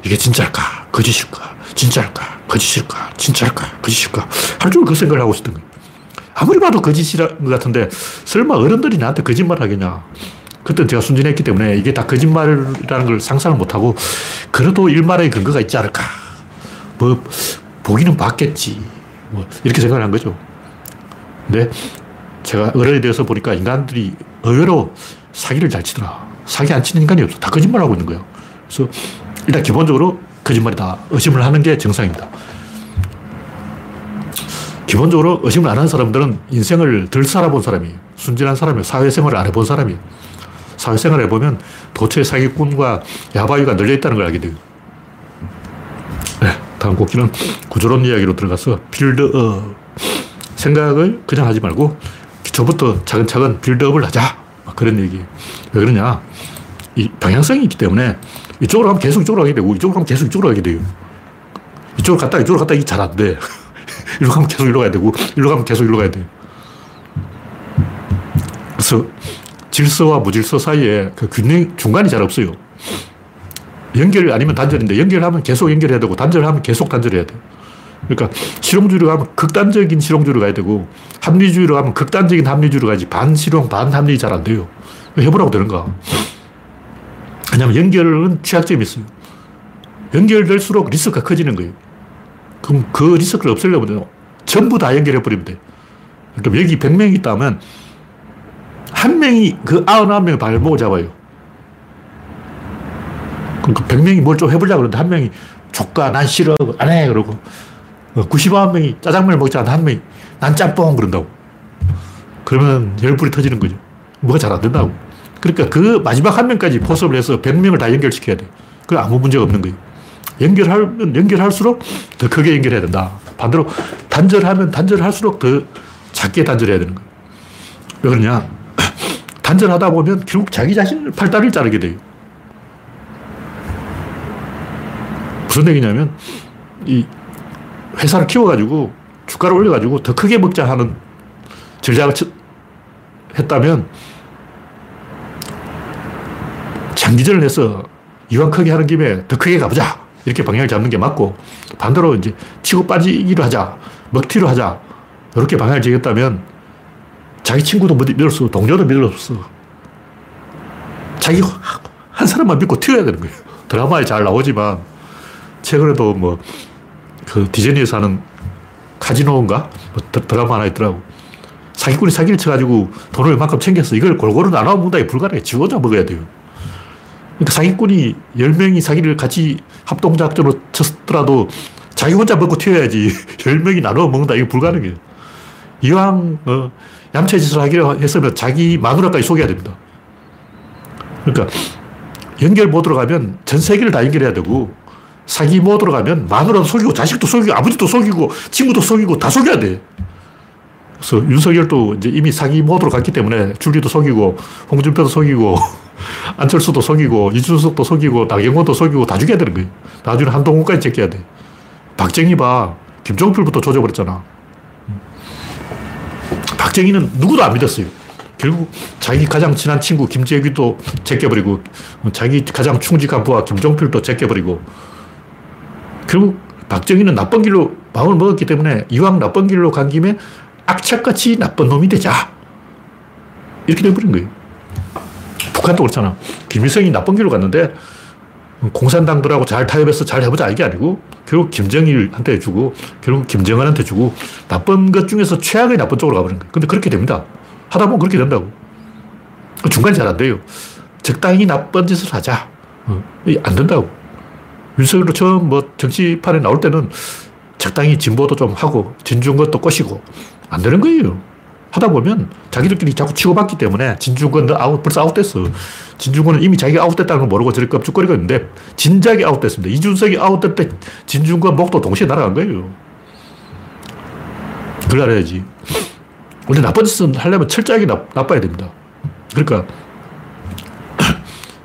이게 진짜일까? 거짓일까? 진짜일까? 거짓일까? 진짜일까? 거짓일까? 하루 종일 그 생각을 하고 있었던 거예요. 아무리 봐도 거짓이라는 것 같은데 설마 어른들이 나한테 거짓말 하겠냐. 그때 제가 순진했기 때문에 이게 다 거짓말이라는 걸 상상을 못하고 그래도 일말의 근거가 있지 않을까. 뭐, 보기는 봤겠지. 뭐, 이렇게 생각을 한 거죠. 근데 제가 어른이 되어서 보니까 인간들이 의외로 사기를 잘 치더라. 사기 안 치는 인간이 없어. 다 거짓말하고 있는 거예요. 그래서 일단 기본적으로 거짓말이다. 의심을 하는 게 정상입니다. 기본적으로 의심을 안 하는 사람들은 인생을 덜 살아본 사람이에요. 순진한 사람이에요. 사회생활을 안 해본 사람이에요. 사회생활을 해보면 도처에 사기꾼과 야바위가 널려있다는 걸 알게 돼요. 네, 다음 곡기는 구조론 이야기로 들어가서 빌드업. 생각을 그냥 하지 말고 기초부터 차근차근 빌드업을 하자. 그런 얘기. 왜 그러냐. 이 방향성이 있기 때문에 이쪽으로 가면 계속 이쪽으로 가게 되고 이쪽으로 가면 계속 이쪽으로 가게 돼요. 이쪽으로 갔다 이쪽으로 갔다 이게 잘 안 돼. 이리로 가면 계속 이리로 가야 되고 이리로 가면 계속 이리로 가야 돼. 그래서 질서와 무질서 사이에 그 균형 중간이 잘 없어요. 연결 아니면 단절인데 연결하면 계속 연결해야 되고 단절하면 계속 단절해야 돼. 그러니까 실용주의로 가면 극단적인 실용주의로 가야 되고 합리주의로 가면 극단적인 합리주의로 가지 반실용 반합리 잘 안 돼요. 해보라고 되는가. 왜냐하면 연결은 취약점이 있어요. 연결될수록 리스크가 커지는 거예요. 그럼 그 리스크를 없애려면 전부 다 연결해버리면 돼. 그러니까 여기 100명이 있다면 한 명이 그 99명의 발목을 잡아요. 그러니까 100명이 뭘 좀 해보려고 그러는데 한 명이 조카, 난 싫어, 안 해. 그러고 99명이 어, 짜장면을 먹지 않는 한 명이 난 짬뽕 그런다고. 그러면 열불이 터지는 거죠. 뭐가 잘 안 된다고. 그러니까 그 마지막 한 명까지 포섭을 해서 100명을 다 연결시켜야 돼. 그 아무 문제가 없는 거예요. 연결하면 연결할수록 더 크게 연결해야 된다. 반대로 단절하면 단절할수록 더 작게 단절해야 되는 거예요. 왜 그러냐? 단절하다 보면 결국 자기 자신을 팔다리를 자르게 돼요. 무슨 얘기냐면, 이 회사를 키워가지고 주가를 올려가지고 더 크게 먹자 하는 전략을 했다면 장기전을 해서 이왕 크게 하는 김에 더 크게 가보자. 이렇게 방향을 잡는 게 맞고 반대로 이제 치고 빠지기로 하자. 먹튀로 하자. 이렇게 방향을 지겠다면 자기 친구도 믿을 수, 동료도 믿을 수 없어. 자기 한 사람만 믿고 튀어야 되는 거예요. 드라마에 잘 나오지만 최근에도 뭐 그 디즈니에서 하는 카지노인가? 뭐 드라마 하나 있더라고. 사기꾼이 사기를 쳐가지고 돈을 만큼 챙겼어. 이걸 골고루 나눠 먹는다. 불가능해. 지 혼자 먹어야 돼요. 그러니까 사기꾼이 10명이 사기를 같이 합동작전으로 쳤더라도 자기 혼자 먹고 튀어야지 10명이 나눠 먹는다. 이거 불가능해요. 이왕 어, 얌체 짓을 하기로 했으면 자기 마누라까지 속여야 됩니다. 그러니까 연결 모드로 가면 전 세계를 다 연결해야 되고 사기 모드로 가면 마누라도 속이고 자식도 속이고 아버지도 속이고 친구도 속이고 다 속여야 돼. 그래서 윤석열도 이제 이미 사기 모드로 갔기 때문에 줄리도 속이고 홍준표도 속이고 안철수도 속이고 이준석도 속이고 나경원도 속이고 다 죽여야 되는 거예요. 나중에 한동훈까지 제껴야 돼. 박정희 봐. 김종필부터 조져버렸잖아. 박정희는 누구도 안 믿었어요. 결국 자기 가장 친한 친구 김재규도 제껴버리고 자기 가장 충직한 부하 김종필도 제껴버리고 결국 박정희는 나쁜 길로 마음을 먹었기 때문에 이왕 나쁜 길로 간 김에 악착같이 나쁜 놈이 되자. 이렇게 돼버린 거예요. 북한도 그렇잖아. 김일성이 나쁜 길로 갔는데 공산당들하고 잘 타협해서 잘 해보자 이게 아니고 결국 김정일한테 주고 결국 김정은한테 주고 나쁜 것 중에서 최악의 나쁜 쪽으로 가버린 거예요. 근데 그렇게 됩니다. 하다 보면 그렇게 된다고. 중간이 잘 안 돼요. 적당히 나쁜 짓을 하자. 어, 안 된다고. 윤석열도 처음 뭐 정치판에 나올 때는 적당히 진보도 좀 하고 진중 것도 꼬시고 안 되는 거예요. 하다 보면 자기들끼리 자꾸 치고받기 때문에 진중권 너 아웃, 벌써 아웃됐어. 진중권은 이미 자기가 아웃됐다는 걸 모르고 저렇게 껍죽거리고 있는데 진작에 아웃됐습니다. 이준석이 아웃될 때 진중권 목도 동시에 날아간 거예요. 그걸 알아야지. 원래 나쁜 짓은 하려면 철저하게 나, 나빠야 됩니다. 그러니까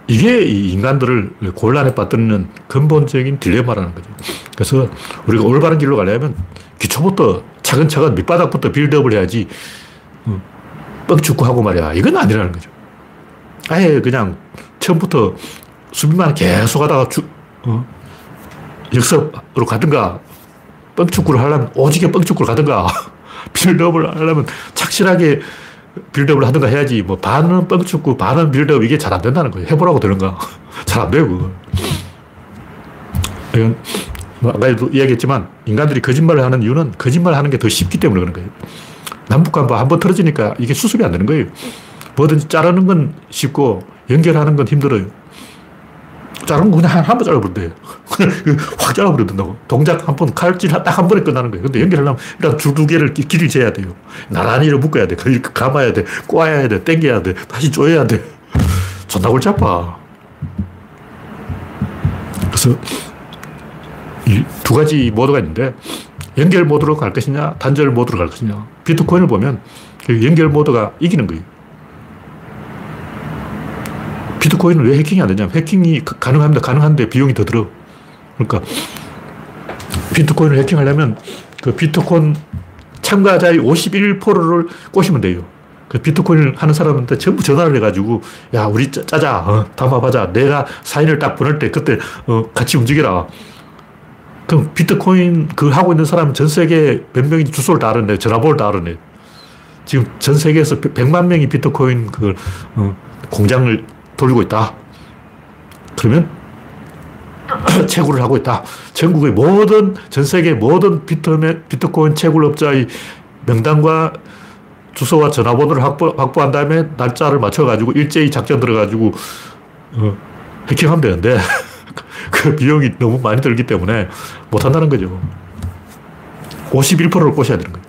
이게 이 인간들을 곤란에 빠뜨리는 근본적인 딜레마라는 거죠. 그래서 우리가 올바른 길로 가려면 기초부터 차근차근 밑바닥부터 빌드업을 해야지 어, 뻥축구하고 말이야. 이건 아니라는 거죠. 아예 그냥 처음부터 수비만 계속 하다가 주, 어, 역습으로 가든가 뻥축구를 하려면 오지게 뻥축구를 가든가 빌드업을 하려면 착실하게 빌드업을 하든가 해야지 뭐 반은 뻥축구 반은 빌드업 이게 잘 안 된다는 거예요. 해보라고 되는가. 잘 안 돼요, 그거. 이건 뭐 아까도 이야기했지만 인간들이 거짓말을 하는 이유는 거짓말을 하는 게 더 쉽기 때문에 그런 거예요. 남북한보 한번 틀어지니까 이게 수습이 안 되는 거예요. 뭐든지 자르는 건 쉽고 연결하는 건 힘들어요. 자르는 거 그냥 한번 잘라버리면 돼요. 확 잘라버려 된다고. 동작 한 번, 칼질 딱 한 번에 끝나는 거예요. 근데 연결하려면 일단 줄 두 개를 길이 재야 돼요. 나란히를 묶어야 돼. 그걸 감아야 돼. 꼬아야 돼. 당겨야 돼. 다시 조여야 돼. 존나 골치 아파. 그래서 이두 가지 모드가 있는데 연결 모드로 갈 것이냐, 단절 모드로 갈 것이냐. 비트코인을 보면 그 연결 모드가 이기는 거예요. 비트코인은 왜 해킹이 안 되냐면 해킹이 가능합니다. 가능한데 비용이 더 들어. 그러니까 비트코인을 해킹하려면 그 비트코인 참가자의 51%를 꼬시면 돼요. 그 비트코인을 하는 사람한테 전부 전화를 해가지고 야 우리 짜자 어, 담아봐자 내가 사인을 딱 보낼 때 그때 어, 같이 움직여라 그럼 비트코인 그 하고 있는 사람은 전 세계 몇 명이 주소를 다 알았네 전화번호를 다 알았네 지금 전 세계에서 100만 명이 비트코인 그 어, 공장을 돌리고 있다. 그러면 채굴을 하고 있다. 전국의 모든, 전 세계 모든 비트맨, 비트코인 채굴업자의 명단과 주소와 전화번호를 확보, 확보한 다음에 날짜를 맞춰가지고 일제히 작전 들어가지고 어, 해킹하면 되는데 그 비용이 너무 많이 들기 때문에 못한다는 거죠. 51%를 꼬셔야 되는 거예요.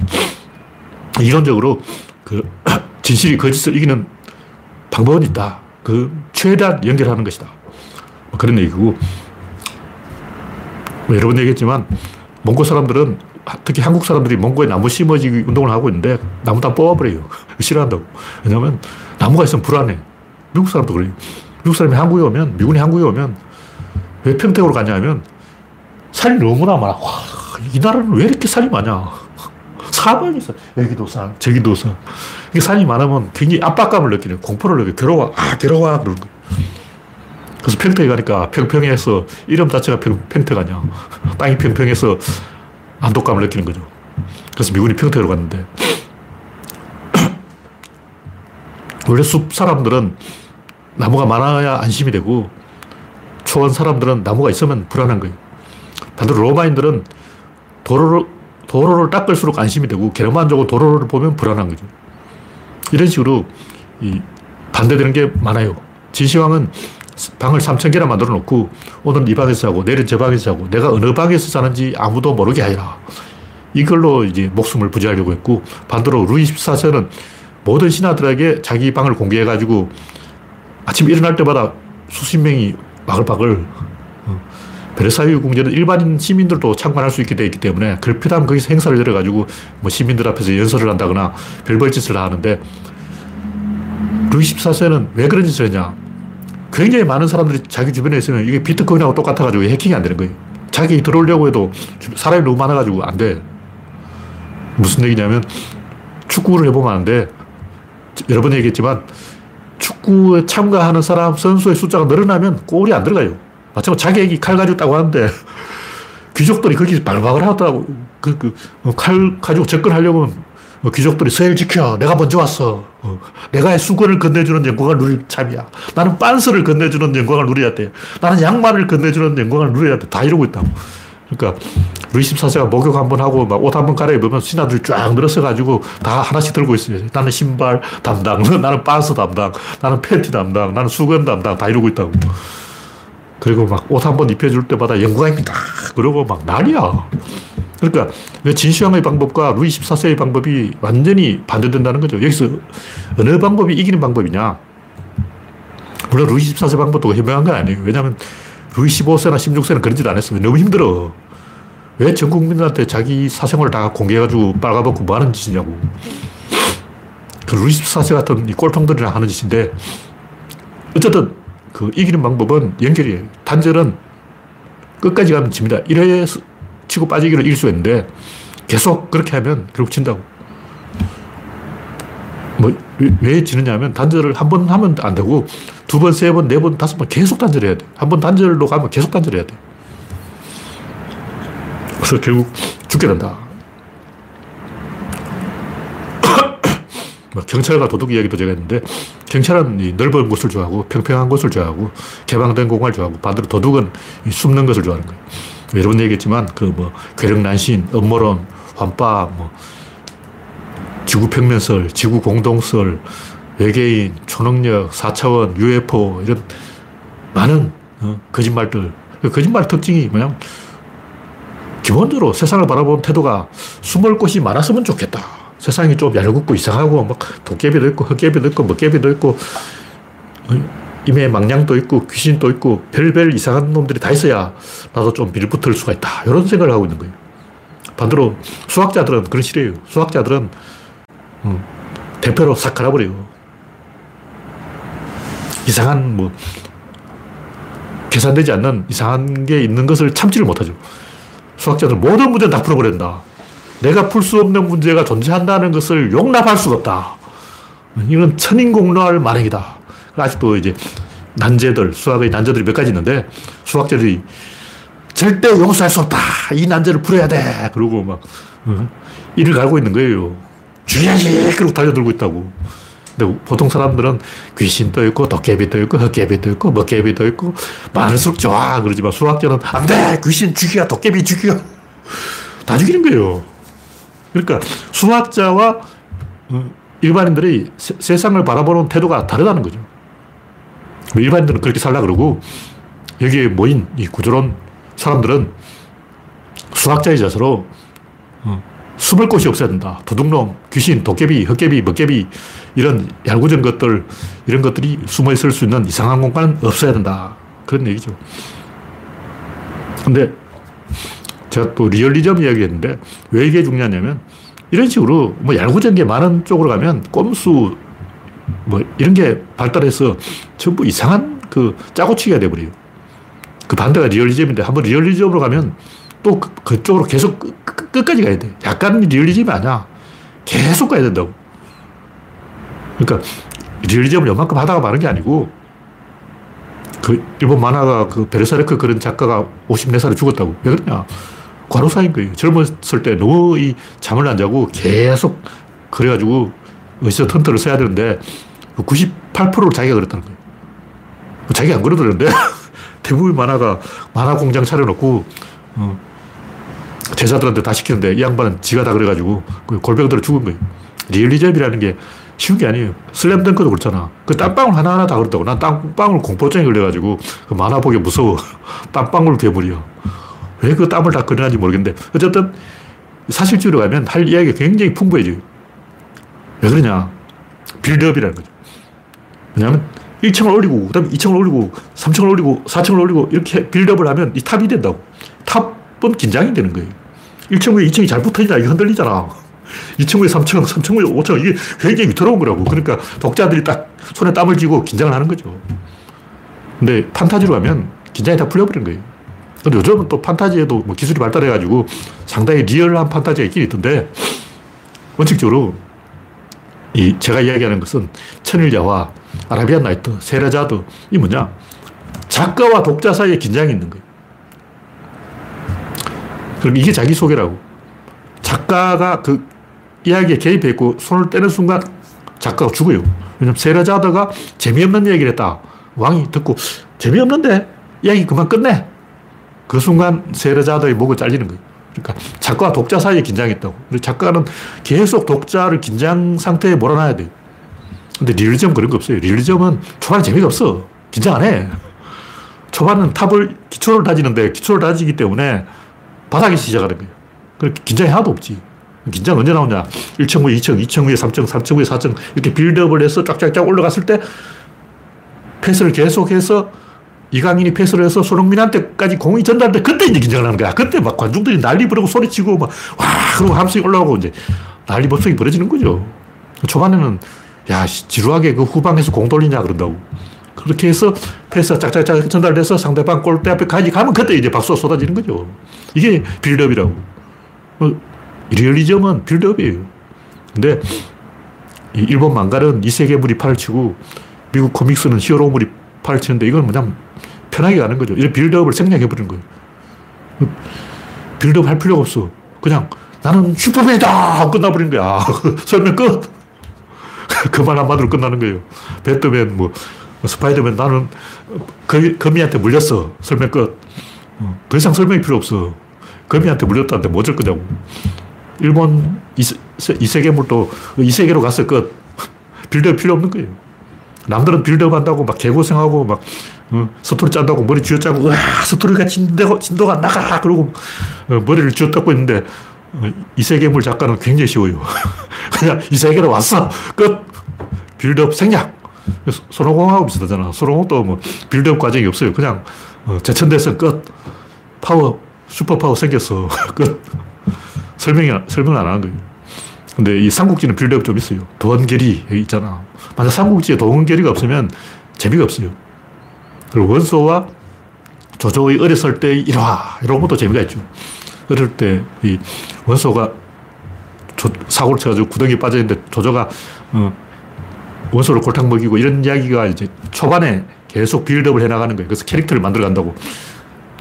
이론적으로 그 진실이 거짓을 이기는 방법은 있다. 그 최대한 연결하는 것이다. 뭐 그런 얘기고 뭐 여러 번 얘기했지만 몽고 사람들은 특히 한국 사람들이 몽고에 나무 심어지기 운동을 하고 있는데 나무 다 뽑아버려요. 싫어한다고. 왜냐면 나무가 있으면 불안해. 미국 사람도 그래요. 미국 사람이 한국에 오면, 미군이 한국에 오면 왜 평택으로 가냐면 산이 너무나 많아. 와, 이 나라는 왜 이렇게 산이 많냐. 사방이 있어. 여기도 산, 저기도 산. 이게 산이 많으면 굉장히 압박감을 느끼는 공포를 느껴. 괴로워. 아, 괴로워. 그러는 거 그래서 평택에 가니까 평평해서 이름 자체가 평, 평택 아니야. 땅이 평평해서 안독감을 느끼는 거죠. 그래서 미군이 평택으로 갔는데 원래 숲 사람들은 나무가 많아야 안심이 되고 초원 사람들은 나무가 있으면 불안한 거예요. 반대로 로마인들은 도로를, 도로를 닦을수록 안심이 되고 게르만족은 도로를 보면 불안한 거죠. 이런 식으로 반대되는 게 많아요. 진시황은 방을 3천 개나 만들어 놓고 오늘은 이 방에서 자고 내일은 저 방에서 자고 내가 어느 방에서 자는지 아무도 모르게 하라. 이걸로 이제 목숨을 부지하려고 했고 반대로 루이 14세는 모든 신하들에게 자기 방을 공개해가지고 아침 일어날 때마다 수십 명이 바글바글 어, 베르사유 궁전은 일반인 시민들도 참관할 수 있게 되어 있기 때문에 그필요하면 거기서 행사를 열어가지고 뭐 시민들 앞에서 연설을 한다거나 별벌 짓을 다 하는데 루이 14세는 왜 그런 짓을 했냐 굉장히 많은 사람들이 자기 주변에 있으면 이게 비트코인하고 똑같아가지고 해킹이 안 되는 거예요. 자기 들어오려고 해도 사람이 너무 많아가지고 안 돼. 무슨 얘기냐면 축구를 해보면 안 돼. 여러 번 얘기했지만 축구에 참가하는 사람, 선수의 숫자가 늘어나면 골이 안 들어가요. 마찬가지로 자기 애기 칼 가지고 따고 하는데 귀족들이 거기 발박을 하더라고. 그, 그, 어, 칼 가지고 접근하려면 뭐 귀족들이 서해를 지켜. 내가 먼저 왔어. 어, 내가 수건을 건네주는 영광을 누릴 참이야. 나는 빤스를 건네주는 영광을 누려야 돼. 나는 양말을 건네주는 영광을 누려야 돼. 다 이러고 있다고. 그러니까 루이 14세가 목욕 한 번 하고 막 옷 한 번 갈아입으면 신하들이 쫙 늘어서 가지고 다 하나씩 들고 있어요. 나는 신발 담당, 나는 빤스 담당, 나는 팬티 담당, 나는 수건 담당 다 이러고 있다고. 그리고 막 옷 한 번 입혀줄 때마다 영광입니다. 그러고 막 난리야. 그러니까 진시황의 방법과 루이 14세의 방법이 완전히 반대된다는 거죠. 여기서 어느 방법이 이기는 방법이냐. 물론 루이 14세 방법도 현명한 건 아니에요. 왜냐하면 루이 15세나 16세는 그런 짓 안 했어요. 너무 힘들어. 왜 전 국민들한테 자기 사생활을 다 공개해가지고 빨가벗고 뭐 하는 짓이냐고. 그 루이 14세 같은 이 꼴통들이랑 하는 짓인데, 어쨌든 그 이기는 방법은 연결이에요. 단절은 끝까지 가면 집니다. 1회 치고 빠지기로 이길 수 있는데, 계속 그렇게 하면 결국 진다고. 뭐, 왜 지느냐 하면 단절을 한 번 하면 안 되고, 두 번, 세 번, 네 번, 다섯 번 계속 단절해야 돼. 한 번 단절로 가면 계속 단절해야 돼. 그래서 결국 죽게 된다. 뭐 경찰과 도둑 이야기도 제가 했는데, 경찰은 이 넓은 곳을 좋아하고, 평평한 곳을 좋아하고, 개방된 공간을 좋아하고, 반대로 도둑은 숨는 것을 좋아하는 거예요. 여러 번 얘기했지만, 그 뭐, 괴력난신, 음모론, 환빠, 뭐, 지구평면설, 지구공동설, 외계인, 초능력, 4차원, UFO, 이런 많은 어, 거짓말들. 그 거짓말 특징이 뭐냐면, 기본적으로 세상을 바라보는 태도가 숨을 곳이 많았으면 좋겠다. 세상이 좀 얄궂고 이상하고, 막 도깨비도 있고, 흑개비도 있고, 먹개비도 있고, 임의 망냥도 있고, 귀신도 있고, 별별 이상한 놈들이 다 있어야 나도 좀 밀붙을 수가 있다. 이런 생각을 하고 있는 거예요. 반대로 수학자들은 그런 싫어요. 수학자들은 음, 대표로 싹 갈아버려요. 이상한 뭐 계산되지 않는 이상한 게 있는 것을 참지를 못하죠. 수학자들 모든 문제는 다 풀어버린다. 내가 풀 수 없는 문제가 존재한다는 것을 용납할 수가 없다. 이건 천인공노할 만행이다. 아직도 이제 난제들, 수학의 난제들이 몇 가지 있는데 수학자들이 절대 용서할 수 없다. 이 난제를 풀어야 돼. 그러고 막 어? 이를 갈고 있는 거예요. 죽여야지! 그러고 달려들고 있다고. 근데 보통 사람들은 귀신도 있고, 도깨비도 있고, 흑개비도 있고, 먹개비도 있고, 많을수록 좋아. 그러지만 수학자는 안 돼! 귀신 죽여! 도깨비 죽여! 다 죽이는 거예요. 그러니까 수학자와 어, 일반인들이 세, 상을 바라보는 태도가 다르다는 거죠. 일반인들은 그렇게 살라 그러고, 여기에 모인 이 구조론 사람들은 수학자의 자세로 어, 숨을 곳이 없어야 된다. 도둑놈, 귀신, 도깨비, 흑개비, 먹개비 이런 얄궂은 것들 이런 것들이 숨어 있을 수 있는 이상한 공간은 없어야 된다. 그런 얘기죠. 근데 제가 또 리얼리즘 이야기했는데 왜 이게 중요하냐면 이런 식으로 뭐 얄궂은 게 많은 쪽으로 가면 꼼수 뭐 이런 게 발달해서 전부 이상한 그 짜고치기가 돼버려요. 그 반대가 리얼리즘인데 한번 리얼리즘으로 가면 또 그, 그쪽으로 계속 끝, 끝까지 가야 돼. 약간 리얼리즘이 아니야. 계속 가야 된다고. 그러니까 리얼리즘을 요만큼 하다가 마는 게 아니고 그 일본 만화가 그 베르세르크 그런 작가가 54살에 죽었다고. 왜 그러냐. 과로사인 거예요. 젊었을 때 너무 이 잠을 안 자고 계속 그래가지고 어시스턴트를 써야 되는데 98%를 자기가 그랬다는 거예요. 자기가 안 그러도 되는데 대부분 만화가 만화 공장 차려놓고 어, 제자들한테 다 시키는데 이 양반은 지가 다 그래가지고 그 골병 들어 죽은 거예요. 리얼리즘이라는 게 쉬운 게 아니에요. 슬램덩크도 그렇잖아. 그 땀방울 하나하나 다 그렇다고. 난 땀방울 공포증이 걸려가지고 그 만화 보기 무서워. 땀방울 괴물이야. 왜 그 땀을 다 꺼내는지 모르겠는데 어쨌든 사실적으로 가면 할 이야기가 굉장히 풍부해져요. 왜 그러냐. build-up이라는 거죠. 왜냐하면 1층을 올리고, 그 다음에 2층을 올리고, 3층을 올리고, 4층을 올리고, 이렇게 build-up을 하면 이 탑이 된다고. 탑은 긴장이 되는 거예요. 1층 위에 2층이 잘 붙어있냐, 이게 흔들리잖아. 2층 위에 3층, 3층 위에 5층, 이게 굉장히 위태로운 거라고. 그러니까 독자들이 딱 손에 땀을 쥐고 긴장을 하는 거죠. 근데 판타지로 가면 긴장이 다 풀려버리는 거예요. 근데 요즘은 또 판타지에도 뭐 기술이 발달해가지고 상당히 리얼한 판타지가 있긴 있던데, 원칙적으로 이 제가 이야기하는 것은 천일야화 아라비안 나이트, 세라자드, 이 뭐냐? 작가와 독자 사이에 긴장이 있는 거예요. 그럼 이게 자기 소개라고. 작가가 그 이야기에 개입해 있고 손을 떼는 순간 작가가 죽어요. 왜냐면 세라자드가 재미없는 얘기를 했다. 왕이 듣고 재미없는데 이야기 그만 끝내. 그 순간 세라자드의 목을 잘리는 거예요. 그러니까 작가와 독자 사이에 긴장이 있다고. 작가는 계속 독자를 긴장 상태에 몰아놔야 돼요. 근데 리얼리즘 그런 거 없어요. 리얼리즘은 초반에 재미가 없어. 긴장 안 해. 초반은 탑을, 기초를 다지는데 기초를 다지기 때문에 바닥에서 시작하는 거예요. 그 긴장이 하나도 없지. 긴장 언제 나오냐. 1층 후에 2층, 2층 후에 3층, 3층 후에 4층. 이렇게 build-up을 해서 쫙쫙쫙 올라갔을 때 패스를 계속해서 이강인이 패스를 해서 손흥민한테까지 공이 전달돼 그때 이제 긴장을 하는 거야. 그때 막 관중들이 난리 부르고 소리치고 막 와, 그러고 함성이 올라오고 이제 난리 법석이 벌어지는 거죠. 초반에는 야, 지루하게 그 후방에서 공 돌리냐 그런다고. 그렇게 해서 패스가 짝짝짝 전달돼서 상대방 골대 앞에 가지 가면 그때 이제 박수가 쏟아지는 거죠. 이게 build-up이라고. 뭐, 리얼리즘은 build-up이에요. 근데 일본 망가는 이세계물이 판을 치고 미국 comics는 hero물이 판을 치는데 이건 그냥 편하게 가는 거죠. 이런 build-up을 생략해버리는 거예요. 빌드업 할 필요가 없어. 그냥 나는 슈퍼맨이다! 끝나버린 거야. 설명 끝! 그 말 한마디로 끝나는 거예요. 배트맨, 뭐, 스파이더맨 나는 거미, 거미한테 물렸어. 설명 끝. 어, 더 이상 설명이 필요 없어. 거미한테 물렸다는데 뭐 어쩔 거냐고. 일본 이세, 이세계물도 이세계로 갔을 것. 빌드업 필요 없는 거예요. 남들은 빌드업 한다고 막 개고생하고 막 어, 스토리 짠다고 머리 쥐어짜고 와 스토리가 진도, 진도가 나가 그러고 어, 머리를 쥐어뜯고 있는데 어, 이세계물 작가는 굉장히 쉬워요. 그냥 이세계로 왔어. 끝. 빌드업 생략. 손오공하고 비슷하잖아. 손오공도 뭐 빌드업 과정이 없어요. 그냥 어, 제천대성 끝. 파워, 슈퍼 파워 생겼어. 끝. 설명이, 설명 안 하는 거예요. 근데 이 삼국지는 빌드업 좀 있어요. 도원결의 있잖아. 만약 삼국지에 도원결의가 없으면 재미가 없어요. 그리고 원소와 조조의 어렸을 때의 일화, 이런 것도 재미가 있죠. 어릴 때 이 원소가 조, 사고를 쳐가지고 구덩이에 빠져있는데 조조가 어, 원소를 골탕 먹이고 이런 이야기가 이제 초반에 계속 build-up을 해나가는 거예요. 그래서 캐릭터를 만들어 간다고.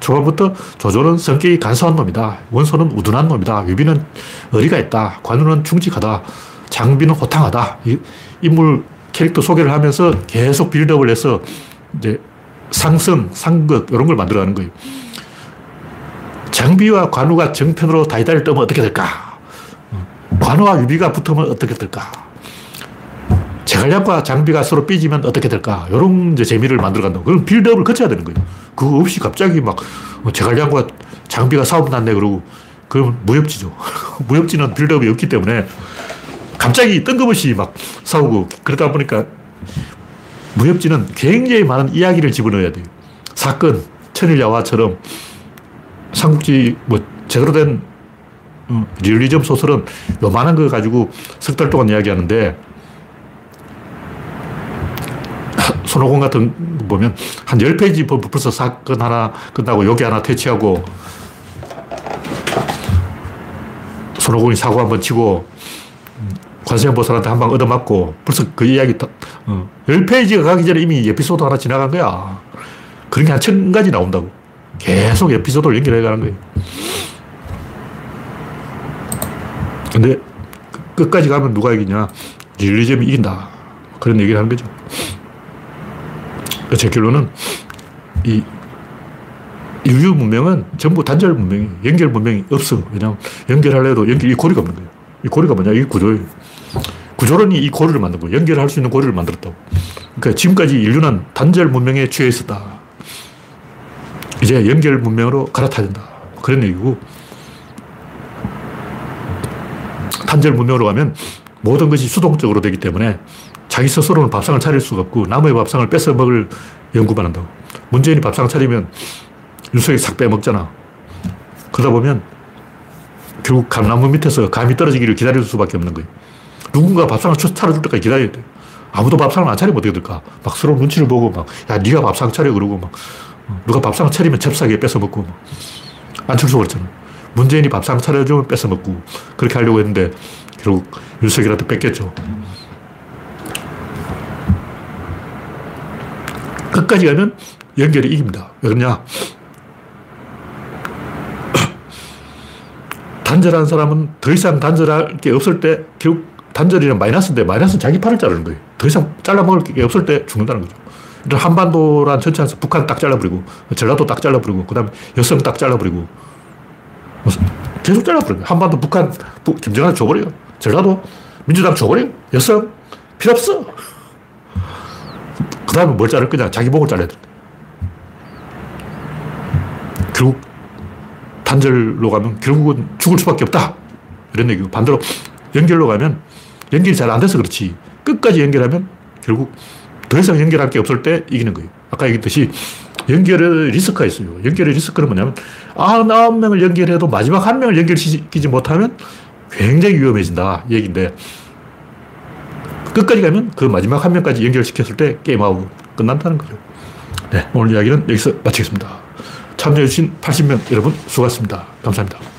초반부터 조조는 성격이 간사한 놈이다. 원소는 우둔한 놈이다. 유비는 의리가 있다. 관우는 충직하다. 장비는 호탕하다. 인물 캐릭터 소개를 하면서 계속 build-up을 해서 이제 상생, 상극 이런 걸 만들어가는 거예요. 장비와 관우가 정면으로 다이다이를 뜨면 어떻게 될까? 관우와 유비가 붙으면 어떻게 될까? 제갈량과 장비가 서로 삐지면 어떻게 될까? 이런 이제 재미를 만들어간다고. 그럼 build-up을 거쳐야 되는 거예요. 그거 없이 갑자기 막 제갈량과 장비가 싸움 났네 그러고 그러면 무협지죠. 무협지는 빌드업이 없기 때문에 갑자기 뜬금없이 막 싸우고 그러다 보니까 무협지는 굉장히 많은 이야기를 집어넣어야 돼요. 사건, 천일야화처럼 삼국지 뭐 제대로 된 음, 리얼리즘 소설은 요만한 거 가지고 석 달 동안 이야기하는데 손오공 같은 거 보면 한 10페이지 벌써 사건 하나 끝나고 여기 하나 퇴치하고 손오공이 사고 한번 치고 관세음보살한테 한 방 얻어맞고 벌써 그 이야기 다, 어, 10페이지가 가기 전에 이미 에피소드 하나 지나간 거야. 그런 게 한 천 가지 나온다고. 계속 에피소드를 연결해 가는 거예요. 근데 끝까지 가면 누가 이기냐. 릴리즘이 이긴다. 그런 얘기를 하는 거죠. 제 결론은 이 인류 문명은 전부 단절 문명이 연결 문명이 없어. 왜냐하면 연결하려도 연결, 이 고리가 없는 거예요. 이 고리가 뭐냐? 이 구조예요. 구조론이 이 고리를 만든 거예요. 연결할 수 있는 고리를 만들었다고. 그러니까 지금까지 인류는 단절 문명에 취해 있었다. 이제 연결 문명으로 갈아타야 된다. 그런 얘기고. 단절 문명으로 가면 모든 것이 수동적으로 되기 때문에 자기 스스로는 밥상을 차릴 수가 없고 남의 밥상을 뺏어 먹을 연구만 한다고. 문재인이 밥상 차리면 윤석이 싹 빼먹잖아. 그러다 보면 결국 감나무 밑에서 감이 떨어지기를 기다릴 수밖에 없는 거예요. 누군가 밥상을 차려줄 때까지 기다려야 돼. 아무도 밥상을 안 차리면 어떻게 될까? 막 서로 눈치를 보고 막, 야, 네가 밥상 차려. 그러고 막, 누가 밥상을 차리면 잽싸게 뺏어먹고 막. 안철수 그랬잖아. 문재인이 밥상 차려주면 뺏어먹고. 그렇게 하려고 했는데, 결국 윤석열한테 뺏겼죠. 끝까지 가면 연결이 이깁니다. 왜 그러냐? 단절한 사람은 더 이상 단절할 게 없을 때 결국 단절이란 마이너스인데 마이너스는 자기 팔을 자르는 거예요. 더 이상 잘라먹을 게 없을 때 죽는다는 거죠. 한반도란 전체에서 북한 딱 잘라버리고 전라도 딱 잘라버리고 그 다음에 여성 딱 잘라버리고 계속 잘라버려요. 한반도 북한 김정한 줘버려요. 전라도 민주당 줘버려요. 여성 필요 없어. 그 다음에 뭘 자를 거냐. 자기 목을 잘라야 돼. 결국 단절로 가면 결국은 죽을 수밖에 없다. 이런 얘기고 반대로 연결로 가면 연결이 잘 안 돼서 그렇지. 끝까지 연결하면 결국 더 이상 연결할 게 없을 때 이기는 거예요. 아까 얘기했듯이 연결의 리스크가 있어요. 연결의 리스크는 뭐냐면 99명을 연결해도 마지막 한 명을 연결시키지 못하면 굉장히 위험해진다. 얘기인데 끝까지 가면 그 마지막 한 명까지 연결시켰을 때 게임하고 끝난다는 거죠. 네, 오늘 이야기는 여기서 마치겠습니다. 참여해주신 80명 여러분 수고하셨습니다. 감사합니다.